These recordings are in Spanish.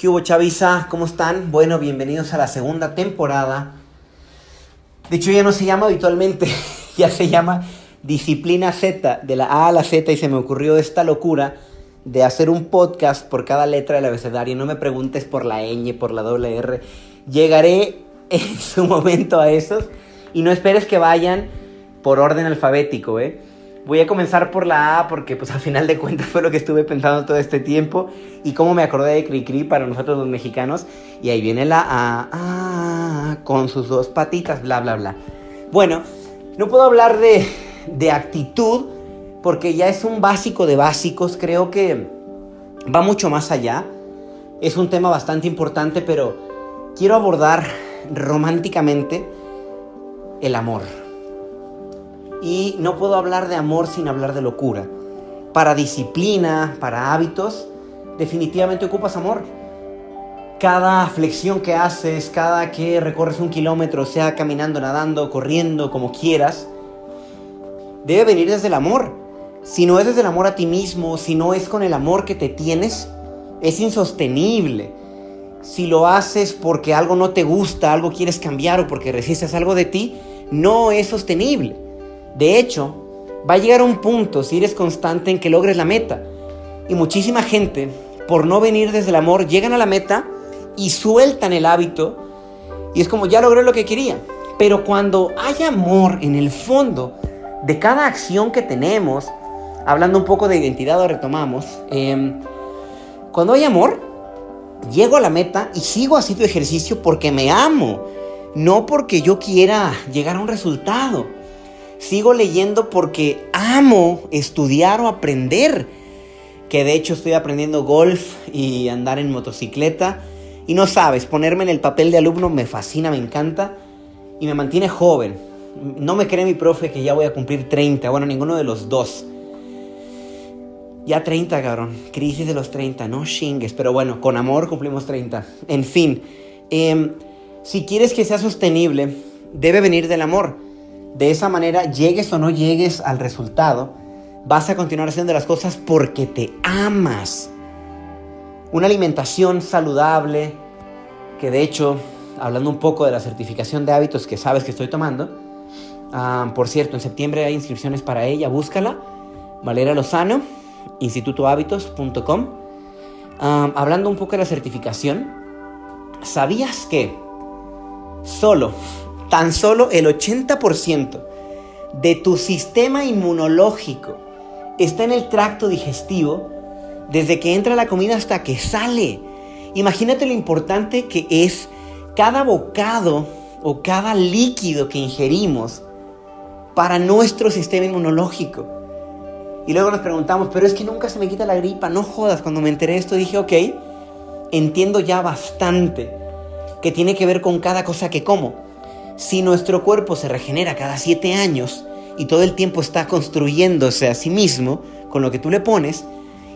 ¿Qué hubo, Chavisa? ¿Cómo están? Bueno, bienvenidos a la segunda temporada. De hecho, ya no se llama habitualmente, ya se llama Disciplina Z, de la A a la Z, y se me ocurrió esta locura de hacer un podcast por cada letra del abecedario. No me preguntes por la ñ, por la doble R. Llegaré en su momento a esos y no esperes que vayan por orden alfabético, ¿eh? Voy a comenzar por la A porque pues al final de cuentas fue lo que estuve pensando todo este tiempo y cómo me acordé de Cricri para nosotros los mexicanos y ahí viene la A, A con sus dos patitas, bla bla bla. Bueno, no puedo hablar de, de actitud porque ya es un básico de básicos, creo que va mucho más allá. Es un tema bastante importante, pero quiero abordar románticamente el amor. Y no puedo hablar de amor sin hablar de locura. Para disciplina, para hábitos, definitivamente ocupas amor. Cada flexión que haces, cada que recorres un kilómetro, sea caminando, nadando, corriendo, como quieras, debe venir desde el amor. Si no es desde el amor a ti mismo, si no es con el amor que te tienes, es insostenible. Si lo haces porque algo no te gusta, algo quieres cambiar o porque resistes algo de ti, no es sostenible. De hecho, va a llegar un punto, si eres constante, en que logres la meta. Y muchísima gente, por no venir desde el amor, llegan a la meta y sueltan el hábito. Y es como, ya logré lo que quería. Pero cuando hay amor en el fondo de cada acción que tenemos, hablando un poco de identidad, o retomamos, em, cuando hay amor, llego a la meta y sigo haciendo ejercicio porque me amo, no porque yo quiera llegar a un resultado. Sigo leyendo porque amo estudiar o aprender. Que de hecho estoy aprendiendo golf y andar en motocicleta. Y no sabes, ponerme en el papel de alumno me fascina, me encanta. Y me mantiene joven. No me cree mi profe que ya voy a cumplir 30. Bueno, ninguno de los dos. Ya 30, cabrón. Crisis de los 30, no chingues. Pero bueno, con amor cumplimos 30. En fin, em, si quieres que sea sostenible, debe venir del amor. De esa manera, llegues o no llegues al resultado, vas a continuar haciendo las cosas porque te amas. Una alimentación saludable, que de hecho, hablando un poco de la certificación de hábitos que sabes que estoy tomando, ah, por cierto, en septiembre hay inscripciones para ella, búscala, Valera Lozano, institutohábitos.com. Ah, hablando un poco de la certificación, ¿sabías que solo tan solo el 80% de tu sistema inmunológico está en el tracto digestivo desde que entra la comida hasta que sale. Imagínate lo importante que es cada bocado o cada líquido que ingerimos para nuestro sistema inmunológico. Y luego nos preguntamos, pero es que nunca se me quita la gripa, no jodas. Cuando me enteré de esto dije, ok, entiendo ya bastante que tiene que ver con cada cosa que como. Si nuestro cuerpo se regenera cada siete años y todo el tiempo está construyéndose a sí mismo con lo que tú le pones,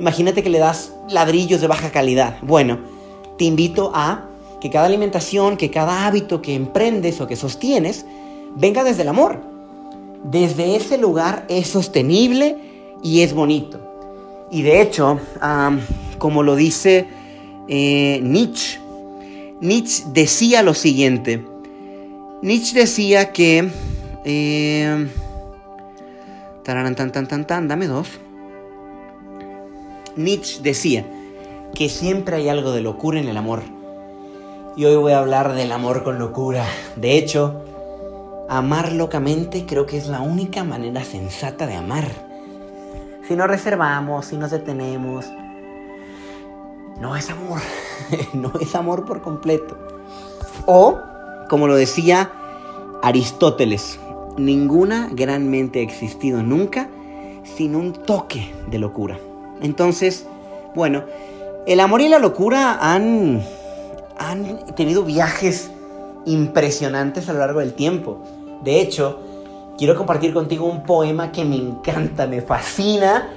imagínate que le das ladrillos de baja calidad. Bueno, te invito a que cada alimentación, que cada hábito que emprendes o que sostienes, venga desde el amor. Desde ese lugar es sostenible y es bonito. Y de hecho, como lo dice eh, Nietzsche, Nietzsche decía lo siguiente, Nietzsche decía que... Eh, tan, tan, tan, tan, dame dos. Nietzsche decía que siempre hay algo de locura en el amor. Y hoy voy a hablar del amor con locura. De hecho, amar locamente creo que es la única manera sensata de amar. Si nos reservamos, si nos detenemos, no es amor. no es amor por completo. O como lo decía Aristóteles, ninguna gran mente ha existido nunca sin un toque de locura. Entonces, bueno, el amor y la locura han, han tenido viajes impresionantes a lo largo del tiempo. De hecho, quiero compartir contigo un poema que me encanta, me fascina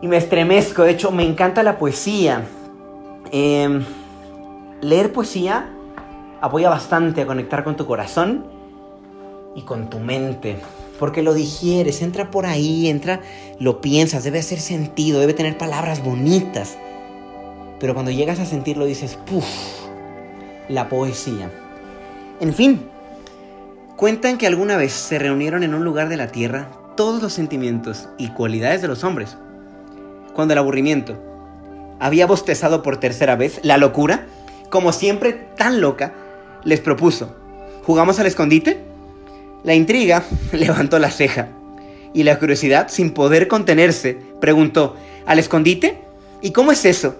y me estremezco. De hecho, me encanta la poesía. Em, leer poesía apoya bastante a conectar con tu corazón y con tu mente. Porque lo digieres, entra por ahí, entra, lo piensas, debe hacer sentido, debe tener palabras bonitas. Pero cuando llegas a sentirlo dices, ¡puf! La poesía. En fin, cuentan que alguna vez se reunieron en un lugar de la tierra todos los sentimientos y cualidades de los hombres. Cuando el aburrimiento había bostezado por tercera vez, la locura, como siempre tan loca, les propuso, ¿jugamos al escondite? La intriga levantó la ceja y la curiosidad, sin poder contenerse, preguntó, ¿al escondite? ¿Y cómo es eso?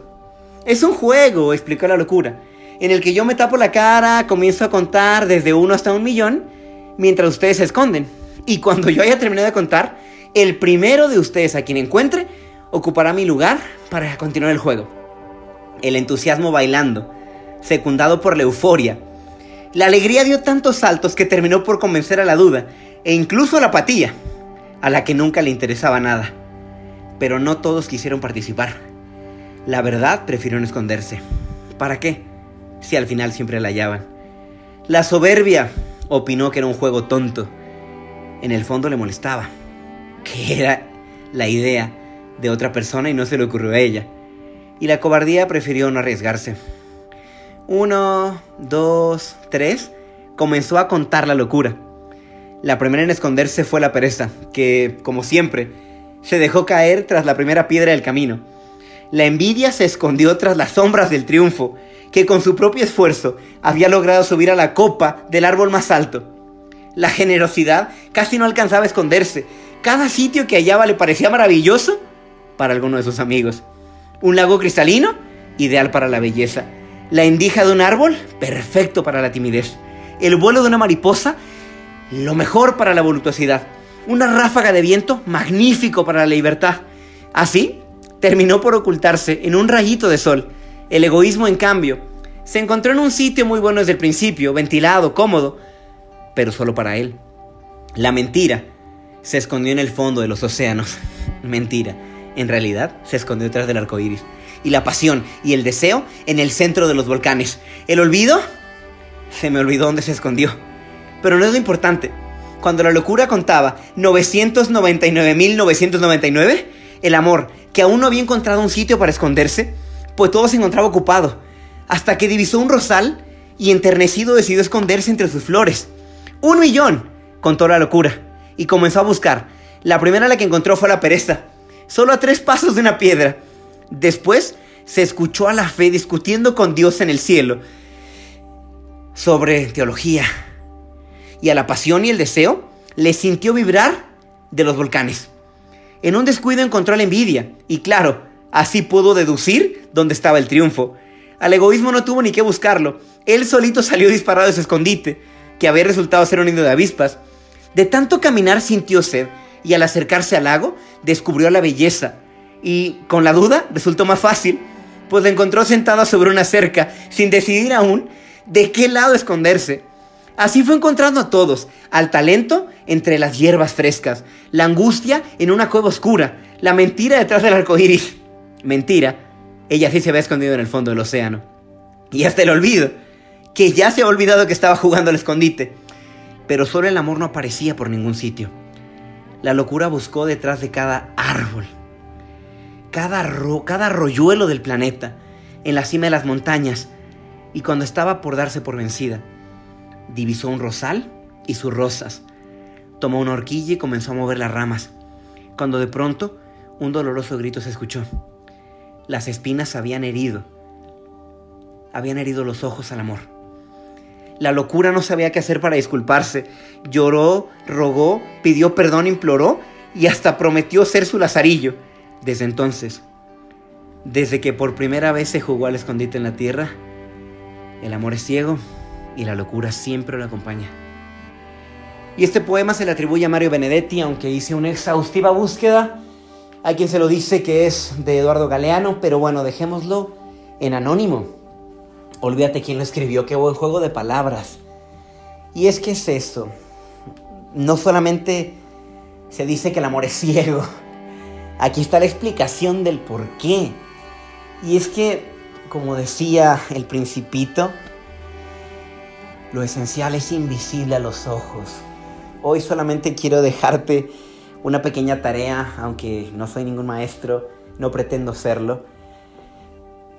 Es un juego, explicó la locura, en el que yo me tapo la cara, comienzo a contar desde uno hasta un millón, mientras ustedes se esconden. Y cuando yo haya terminado de contar, el primero de ustedes a quien encuentre ocupará mi lugar para continuar el juego. El entusiasmo bailando, secundado por la euforia. La alegría dio tantos saltos que terminó por convencer a la duda e incluso a la apatía, a la que nunca le interesaba nada. Pero no todos quisieron participar. La verdad prefirieron esconderse. ¿Para qué? Si al final siempre la hallaban. La soberbia opinó que era un juego tonto. En el fondo le molestaba. Que era la idea de otra persona y no se le ocurrió a ella. Y la cobardía prefirió no arriesgarse. Uno, dos, tres. Comenzó a contar la locura. La primera en esconderse fue la pereza, que, como siempre, se dejó caer tras la primera piedra del camino. La envidia se escondió tras las sombras del triunfo, que con su propio esfuerzo había logrado subir a la copa del árbol más alto. La generosidad casi no alcanzaba a esconderse. Cada sitio que hallaba le parecía maravilloso para alguno de sus amigos. Un lago cristalino, ideal para la belleza. La endija de un árbol, perfecto para la timidez. El vuelo de una mariposa, lo mejor para la voluptuosidad. Una ráfaga de viento, magnífico para la libertad. Así, terminó por ocultarse en un rayito de sol. El egoísmo, en cambio, se encontró en un sitio muy bueno desde el principio, ventilado, cómodo, pero solo para él. La mentira se escondió en el fondo de los océanos. Mentira en realidad se escondió detrás del arco iris. Y la pasión y el deseo en el centro de los volcanes. El olvido, se me olvidó dónde se escondió. Pero no es lo importante. Cuando la locura contaba 999.999, el amor, que aún no había encontrado un sitio para esconderse, pues todo se encontraba ocupado. Hasta que divisó un rosal y enternecido decidió esconderse entre sus flores. ¡Un millón! contó la locura. Y comenzó a buscar. La primera la que encontró fue la pereza solo a tres pasos de una piedra. Después se escuchó a la fe discutiendo con Dios en el cielo sobre teología. Y a la pasión y el deseo le sintió vibrar de los volcanes. En un descuido encontró la envidia y claro, así pudo deducir dónde estaba el triunfo. Al egoísmo no tuvo ni que buscarlo. Él solito salió disparado de su escondite, que había resultado ser un nido de avispas. De tanto caminar sintió sed y al acercarse al lago descubrió la belleza. Y con la duda resultó más fácil, pues la encontró sentada sobre una cerca, sin decidir aún de qué lado esconderse. Así fue encontrando a todos, al talento entre las hierbas frescas, la angustia en una cueva oscura, la mentira detrás del arco iris. Mentira, ella sí se había escondido en el fondo del océano. Y hasta el olvido, que ya se ha olvidado que estaba jugando al escondite. Pero solo el amor no aparecía por ningún sitio. La locura buscó detrás de cada árbol, cada, cada arroyuelo del planeta, en la cima de las montañas, y cuando estaba por darse por vencida, divisó un rosal y sus rosas. Tomó una horquilla y comenzó a mover las ramas, cuando de pronto un doloroso grito se escuchó. Las espinas habían herido, habían herido los ojos al amor. La locura no sabía qué hacer para disculparse. Lloró, rogó, pidió perdón, imploró y hasta prometió ser su lazarillo. Desde entonces, desde que por primera vez se jugó al escondite en la tierra, el amor es ciego y la locura siempre lo acompaña. Y este poema se le atribuye a Mario Benedetti, aunque hice una exhaustiva búsqueda. Hay quien se lo dice que es de Eduardo Galeano, pero bueno, dejémoslo en anónimo. Olvídate quién lo escribió, qué buen juego de palabras. Y es que es esto. No solamente se dice que el amor es ciego. Aquí está la explicación del por qué. Y es que, como decía el principito, lo esencial es invisible a los ojos. Hoy solamente quiero dejarte una pequeña tarea, aunque no soy ningún maestro, no pretendo serlo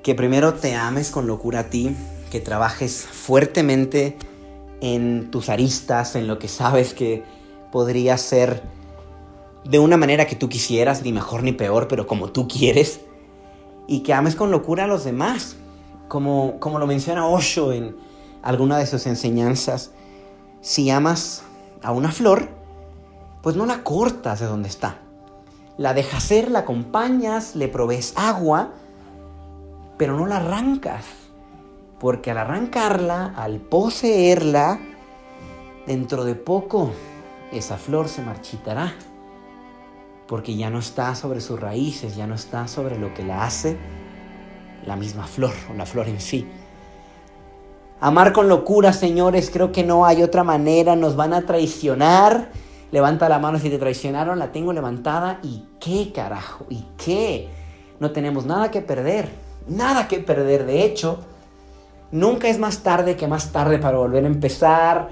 que primero te ames con locura a ti, que trabajes fuertemente en tus aristas, en lo que sabes que podría ser de una manera que tú quisieras, ni mejor ni peor, pero como tú quieres, y que ames con locura a los demás, como, como lo menciona Osho en alguna de sus enseñanzas. Si amas a una flor, pues no la cortas de donde está. La dejas ser, la acompañas, le provees agua, pero no la arrancas. Porque al arrancarla, al poseerla, dentro de poco esa flor se marchitará. Porque ya no está sobre sus raíces, ya no está sobre lo que la hace la misma flor o la flor en sí. Amar con locura, señores, creo que no hay otra manera, nos van a traicionar. Levanta la mano si te traicionaron, la tengo levantada. ¿Y qué carajo? ¿Y qué? No tenemos nada que perder, nada que perder. De hecho, Nunca es más tarde que más tarde para volver a empezar,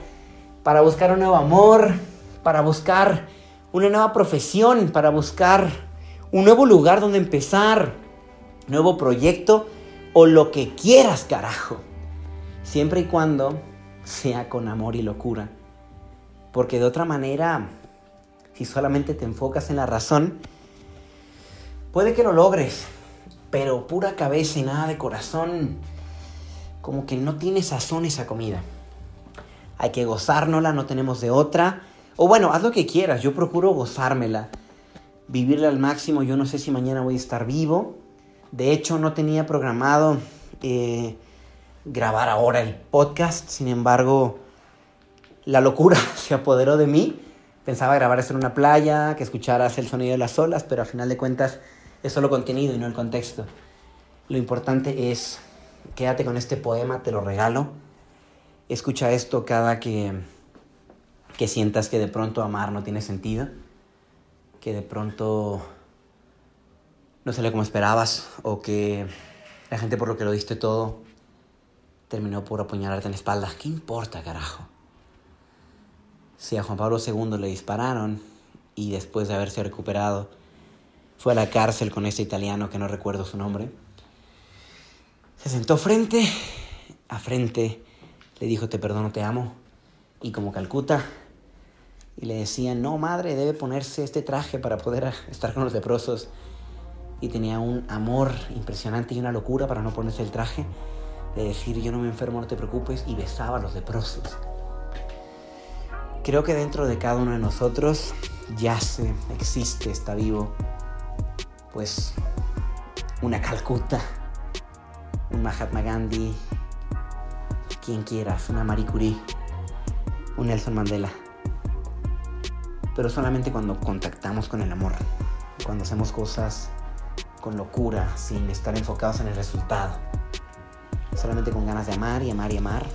para buscar un nuevo amor, para buscar una nueva profesión, para buscar un nuevo lugar donde empezar, nuevo proyecto o lo que quieras, carajo. Siempre y cuando sea con amor y locura. Porque de otra manera, si solamente te enfocas en la razón, puede que lo logres, pero pura cabeza y nada de corazón como que no tiene sazón esa comida. Hay que gozárnosla, no tenemos de otra. O bueno, haz lo que quieras, yo procuro gozármela, vivirla al máximo. Yo no sé si mañana voy a estar vivo. De hecho, no tenía programado eh, grabar ahora el podcast. Sin embargo, la locura se apoderó de mí. Pensaba grabar esto en una playa, que escucharas el sonido de las olas, pero al final de cuentas es solo contenido y no el contexto. Lo importante es Quédate con este poema, te lo regalo. Escucha esto cada que, que sientas que de pronto amar no tiene sentido, que de pronto no sale como esperabas o que la gente por lo que lo diste todo terminó por apuñalarte en la espalda. ¿Qué importa, carajo? Si a Juan Pablo II le dispararon y después de haberse recuperado fue a la cárcel con ese italiano que no recuerdo su nombre, se sentó frente a frente, le dijo, te perdono, te amo. Y como Calcuta, y le decían, no, madre, debe ponerse este traje para poder estar con los leprosos. Y tenía un amor impresionante y una locura para no ponerse el traje, de decir, yo no me enfermo, no te preocupes, y besaba a los leprosos. Creo que dentro de cada uno de nosotros yace, existe, está vivo, pues una Calcuta un Mahatma Gandhi, quien quieras, una Marie Curie, un Nelson Mandela. Pero solamente cuando contactamos con el amor, cuando hacemos cosas con locura, sin estar enfocados en el resultado. Solamente con ganas de amar y amar y amar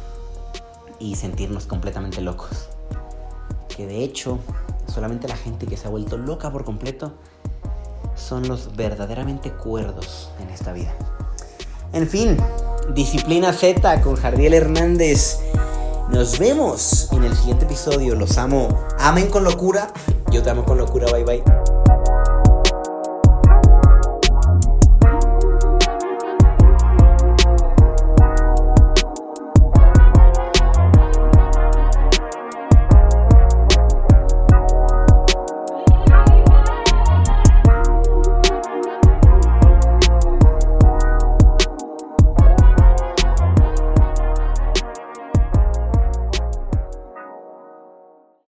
y sentirnos completamente locos. Que de hecho, solamente la gente que se ha vuelto loca por completo son los verdaderamente cuerdos en esta vida. En fin, Disciplina Z con Jardiel Hernández. Nos vemos en el siguiente episodio. Los amo. Amen con locura. Yo te amo con locura. Bye bye.